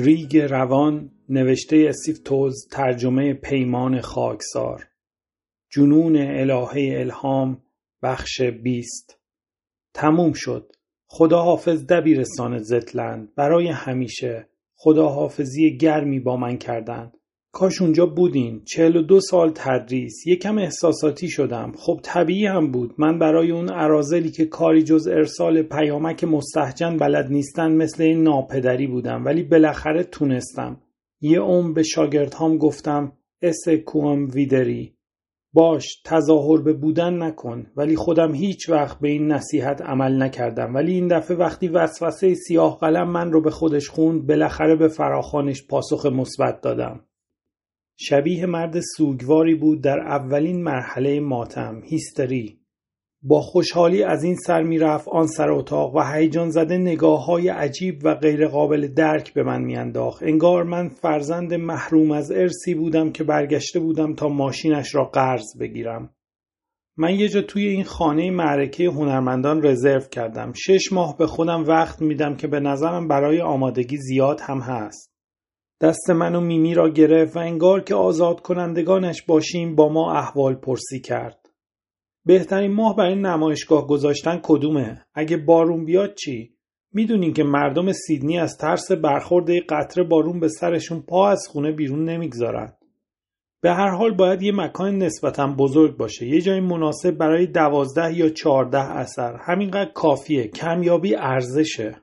ریگ روان نوشته اسیف توز ترجمه پیمان خاکسار. جنون الهه الهام بخش بیست. تموم شد. خداحافظ دبیرستان زتلند. برای همیشه خداحافظی گرمی با من کردند. کاش اونجا بودین. چهل و دو سال تدریس. یکم احساساتی شدم. خب طبیعی هم بود. من برای اون عرازلی که کاری جز ارسال پیامک مستحجن بلد نیستن مثل این ناپدری بودم. ولی بالاخره تونستم. یه عمر به شاگردهام گفتم اس کوام ویدری. باش تظاهر به بودن نکن. ولی خودم هیچ وقت به این نصیحت عمل نکردم. ولی این دفعه وقتی وسوسه سیاه قلم من رو به خودش خوند بالاخره به فراخانش پاسخ مثبت دادم. شبیه مرد سوگواری بود در اولین مرحله ماتم هیستری. با خوشحالی از این سر می‌رفت آن سر اتاق و هیجان زده نگاه های عجیب و غیرقابل درک به من میانداخت. انگار من فرزند محروم از ارسی بودم که برگشته بودم تا ماشینش را قرض بگیرم. من یه جا توی این خانه معرکه هنرمندان رزرو کردم. شش ماه به خودم وقت میدم که به نظرم برای آمادگی زیاد هم هست. دست من و میمی را گرفت و انگار که آزاد کنندگانش باشیم با ما احوال پرسی کرد. بهترین ماه برای نمایشگاه گذاشتن کدومه؟ اگه بارون بیاد چی؟ می‌دونین که مردم سیدنی از ترس برخورد قطره بارون به سرشون پا از خونه بیرون نمی‌گذارن. به هر حال باید یه مکان نسبتا بزرگ باشه. یه جای مناسب برای دوازده یا چهارده اثر. همینقدر کافیه. کمیابی ارزشه.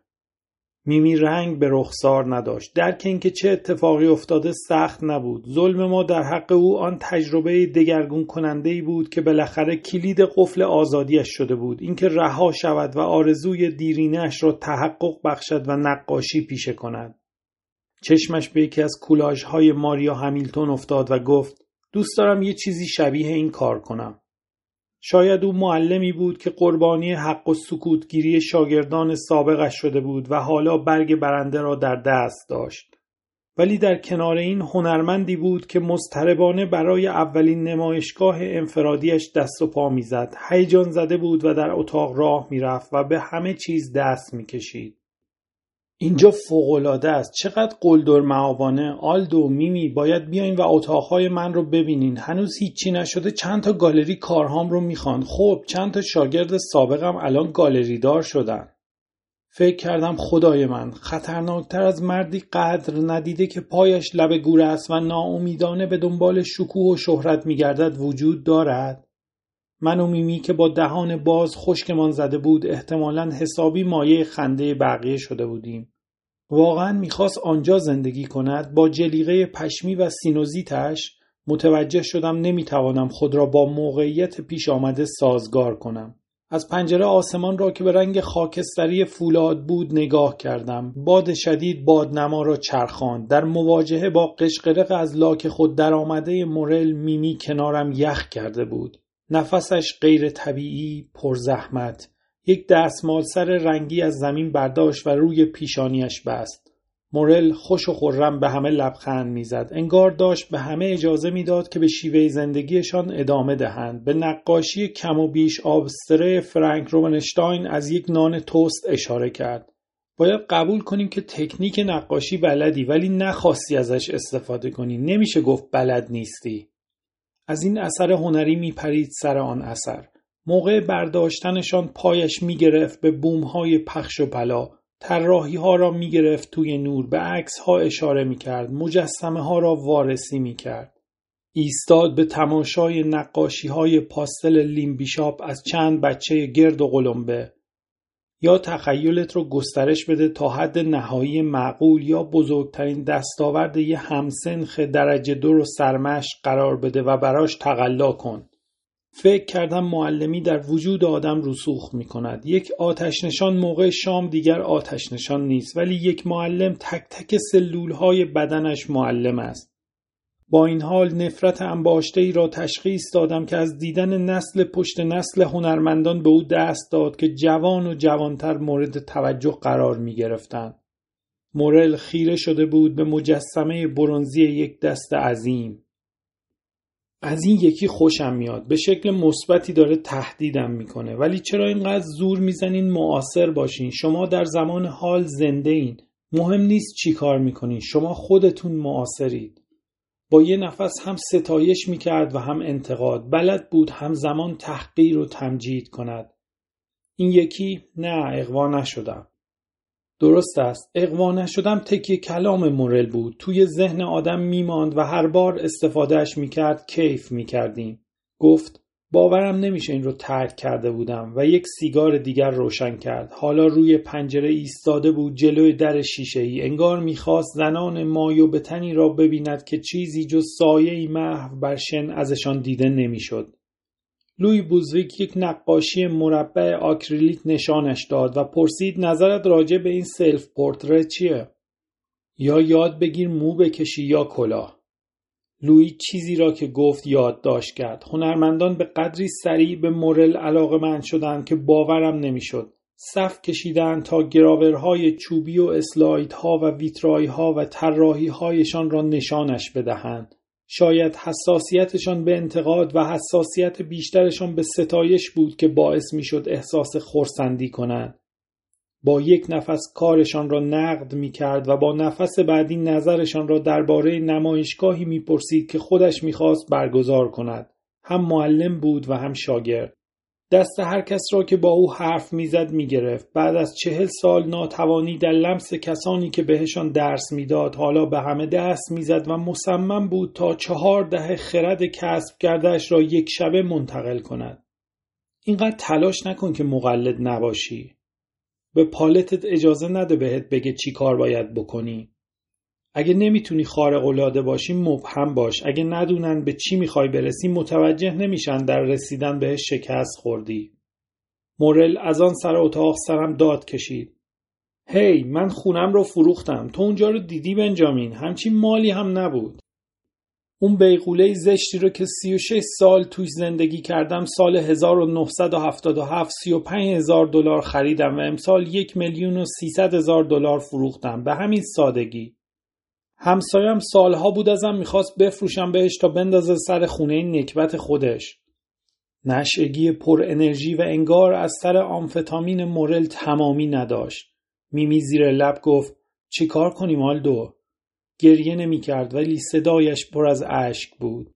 میمی رنگ به رخسار نداشت. درک اینکه چه اتفاقی افتاده سخت نبود. ظلم ما در حق او آن تجربه دگرگون کننده ای بود که بالاخره کلید قفل آزادیش شده بود. اینکه رها شود و آرزوی دیرینش را تحقق بخشد و نقاشی پیشه کند. چشمش به یکی از های ماریا همیلتون افتاد و گفت دوست دارم یه چیزی شبیه این کار کنم. شاید او معلمی بود که قربانی حق و سکوتگیری شاگردان سابقش شده بود و حالا برگ برنده را در دست داشت. ولی در کنار این هنرمندی بود که مضطربانه برای اولین نمایشگاه انفرادیش دست و پا می‌زد هیجان زده بود و در اتاق راه می‌رفت و به همه چیز دست می‌کشید اینجا فوقالعاده است. چقدر قلدر معاوانه آلدو میمی باید بیاین و اتاقهای من رو ببینین. هنوز هیچی نشده. چند تا گالری کارهام رو می‌خوان. خب چند تا شاگرد سابقم الان گالری دار شدن. فکر کردم خدای من خطرناکتر از مردی قدر ندیده که پایش لب گور است و ناامیدانه به دنبال شکوه و شهرت میگردد وجود دارد. من و میمی که با دهان باز خشکمان زده بود احتمالا حسابی مایه خنده بقیه شده بودیم. واقعا می‌خواست آنجا زندگی کند با جلیقه پشمی و سینوزیتش متوجه شدم نمی‌توانم خود را با موقعیت پیش آمده سازگار کنم. از پنجره آسمان را که به رنگ خاکستری فولاد بود نگاه کردم. باد شدید بادنما را چرخاند. در مواجهه با قشقرق از لاک خود درآمده مورل میمی کنارم یخ کرده بود. نفسش غیر طبیعی پرزحمت یک دستمال سر رنگی از زمین برداشت و روی پیشانیش بست. مورل خوش و خورم به همه لبخند می‌زد. انگار داشت به همه اجازه می‌داد که به شیوه زندگیشان ادامه دهند. به نقاشی کم و بیش آبستره فرانک رومنشتاین از یک نان توست اشاره کرد. باید قبول کنیم که تکنیک نقاشی بلدی ولی نخواستی ازش استفاده کنی. نمیشه گفت بلد نیستی. از این اثر هنری میپرید سر آن اثر. موقع برداشتنشان پایش می‌گرفت به بومهای پخش و پلا طراحی ها را می‌گرفت توی نور. به عکس ها اشاره می‌کرد. مجسمه ها را وارسی می‌کرد. ایستاد به تماشای نقاشی های پاستل لیمبیشاپ از چند بچه گرد و قلمبه. یا تخیلت رو گسترش بده تا حد نهایی معقول یا بزرگترین دستاورد یه همسنخ درجه دو رو سرمش قرار بده و براش تقلا کن. فکر کردم معلمی در وجود آدم رسوخ می کند. یک آتش نشان موقع شام دیگر آتش نشان نیست ولی یک معلم تک تک سلول های بدنش معلم است. با این حال نفرت انباشته ای را تشخیص دادم که از دیدن نسل پشت نسل هنرمندان به او دست داد که جوان و جوانتر مورد توجه قرار می گرفتن. مورل خیره شده بود به مجسمه برونزی یک دست عظیم. از این یکی خوشم میاد. به شکل مثبتی داره تهدیدم می‌کنه. ولی چرا اینقدر زور می‌زنین؟ معاصر باشین. شما در زمان حال زنده این. مهم نیست چی کار می‌کنی شما خودتون معاصرید. با یه نفس هم ستایش می‌کرد و هم انتقاد. بلد بود همزمان تحقیر و تمجید کند. این یکی نه اقوا نشدم. درست است. اقوا نشدم تکیه کلام مورل بود. توی ذهن آدم میماند و هر بار استفادهش می‌کرد کیف می‌کردیم. گفت باورم نمیشه این رو ترک کرده بودم و یک سیگار دیگر روشن کرد. حالا روی پنجره ایستاده بود جلوی در شیشه ای انگار می‌خواست زنان مایو به تنی را ببیند که چیزی جز سایه محو بر شن ازشان دیده نمی‌شد. لوی بوزویک یک نقاشی مربع آکریلیک نشانش داد و پرسید نظرت راجع به این سلف پورتره چیه؟ یا یاد بگیر مو بکشی یا کلاه. لوی چیزی را که گفت یادداشت کرد. هنرمندان به قدری سریع به مورل علاقه من شدند که باورم نمی‌شد. صف کشیدند تا گراورهای چوبی و اسلایدها و ویترایها و طراحی هایشان را نشانش بدهند. شاید حساسیتشان به انتقاد و حساسیت بیشترشان به ستایش بود که باعث می‌شد احساس خورسندی کنند. با یک نفس کارشان را نقد می کرد و با نفس بعدی نظرشان را درباره نمایشگاهی می‌پرسید که خودش می‌خواست برگزار کند. هم معلم بود و هم شاگرد. دست هر کس را که با او حرف می‌زد می‌گرفت. بعد از چهل سال ناتوانی در لمس کسانی که بهشان درس می‌داد حالا به همه دست می‌زد و مصمم بود تا چهار دهه خرد کسب کردهش را یک شبه منتقل کند. اینقدر تلاش نکن که مقلد نباشی. به پالتت اجازه نده بهت بگه چی کار باید بکنی. اگه نمی‌تونی خارق العاده باشی مبهم باش. اگه ندونن به چی می‌خوای برسی متوجه نمیشن در رسیدن بهش شکست خوردی. مورل از آن سر اتاق سرم داد کشید. هی hey, من خونم رو فروختم. تو اونجا رو دیدی بنجامین؟ همچین مالی هم نبود. اون بیغوله زشتی رو که 36 سال توش زندگی کردم سال 1977 35 هزار دلار خریدم و امسال یک میلیون و 300 هزار دلار فروختم. به همین سادگی. همسایم سالها بود ازم می‌خواست بفروشم بهش تا بندازه سر خونه نکبت خودش. نشگی پر انرژی و انگار از سر آمفتامین مورل تمامی نداشت. میمی زیر لب گفت چیکار کنیم آلدو؟ گریه نمی کرد ولی صدایش پر از اشک بود.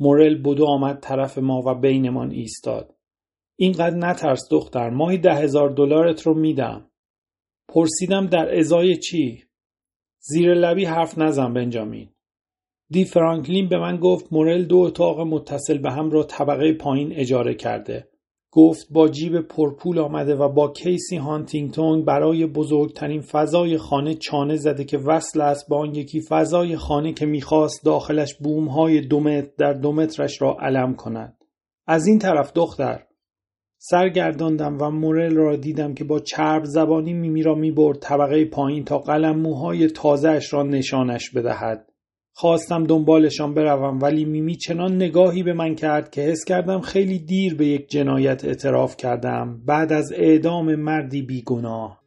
مورل بدو آمد طرف ما و بینمان ایستاد. اینقدر نترس دختر ماهی ده هزار دلارت رو میدم. پرسیدم در ازای چی؟ زیر لبی حرف نزن بنجامین. دی فرانکلین به من گفت مورل دو اتاق متصل به هم را طبقه پایین اجاره کرده. گفت با جیب پرپول آمده و با کیسی هانتینگتون برای بزرگترین فضای خانه چانه زده که وصل است با آن یکی فضای خانه که می‌خواست داخلش بومهای دو متر در دو مترش را علم کند. از این طرف دختر سرگرداندم و مورل را دیدم که با چرب زبانی میمی را می‌برد طبقه پایین تا قلم موهای تازهش را نشانش بدهد. خواستم دنبالشان بروم ولی میمی چنان نگاهی به من کرد که حس کردم خیلی دیر به یک جنایت اعتراف کردم بعد از اعدام مردی بیگناه.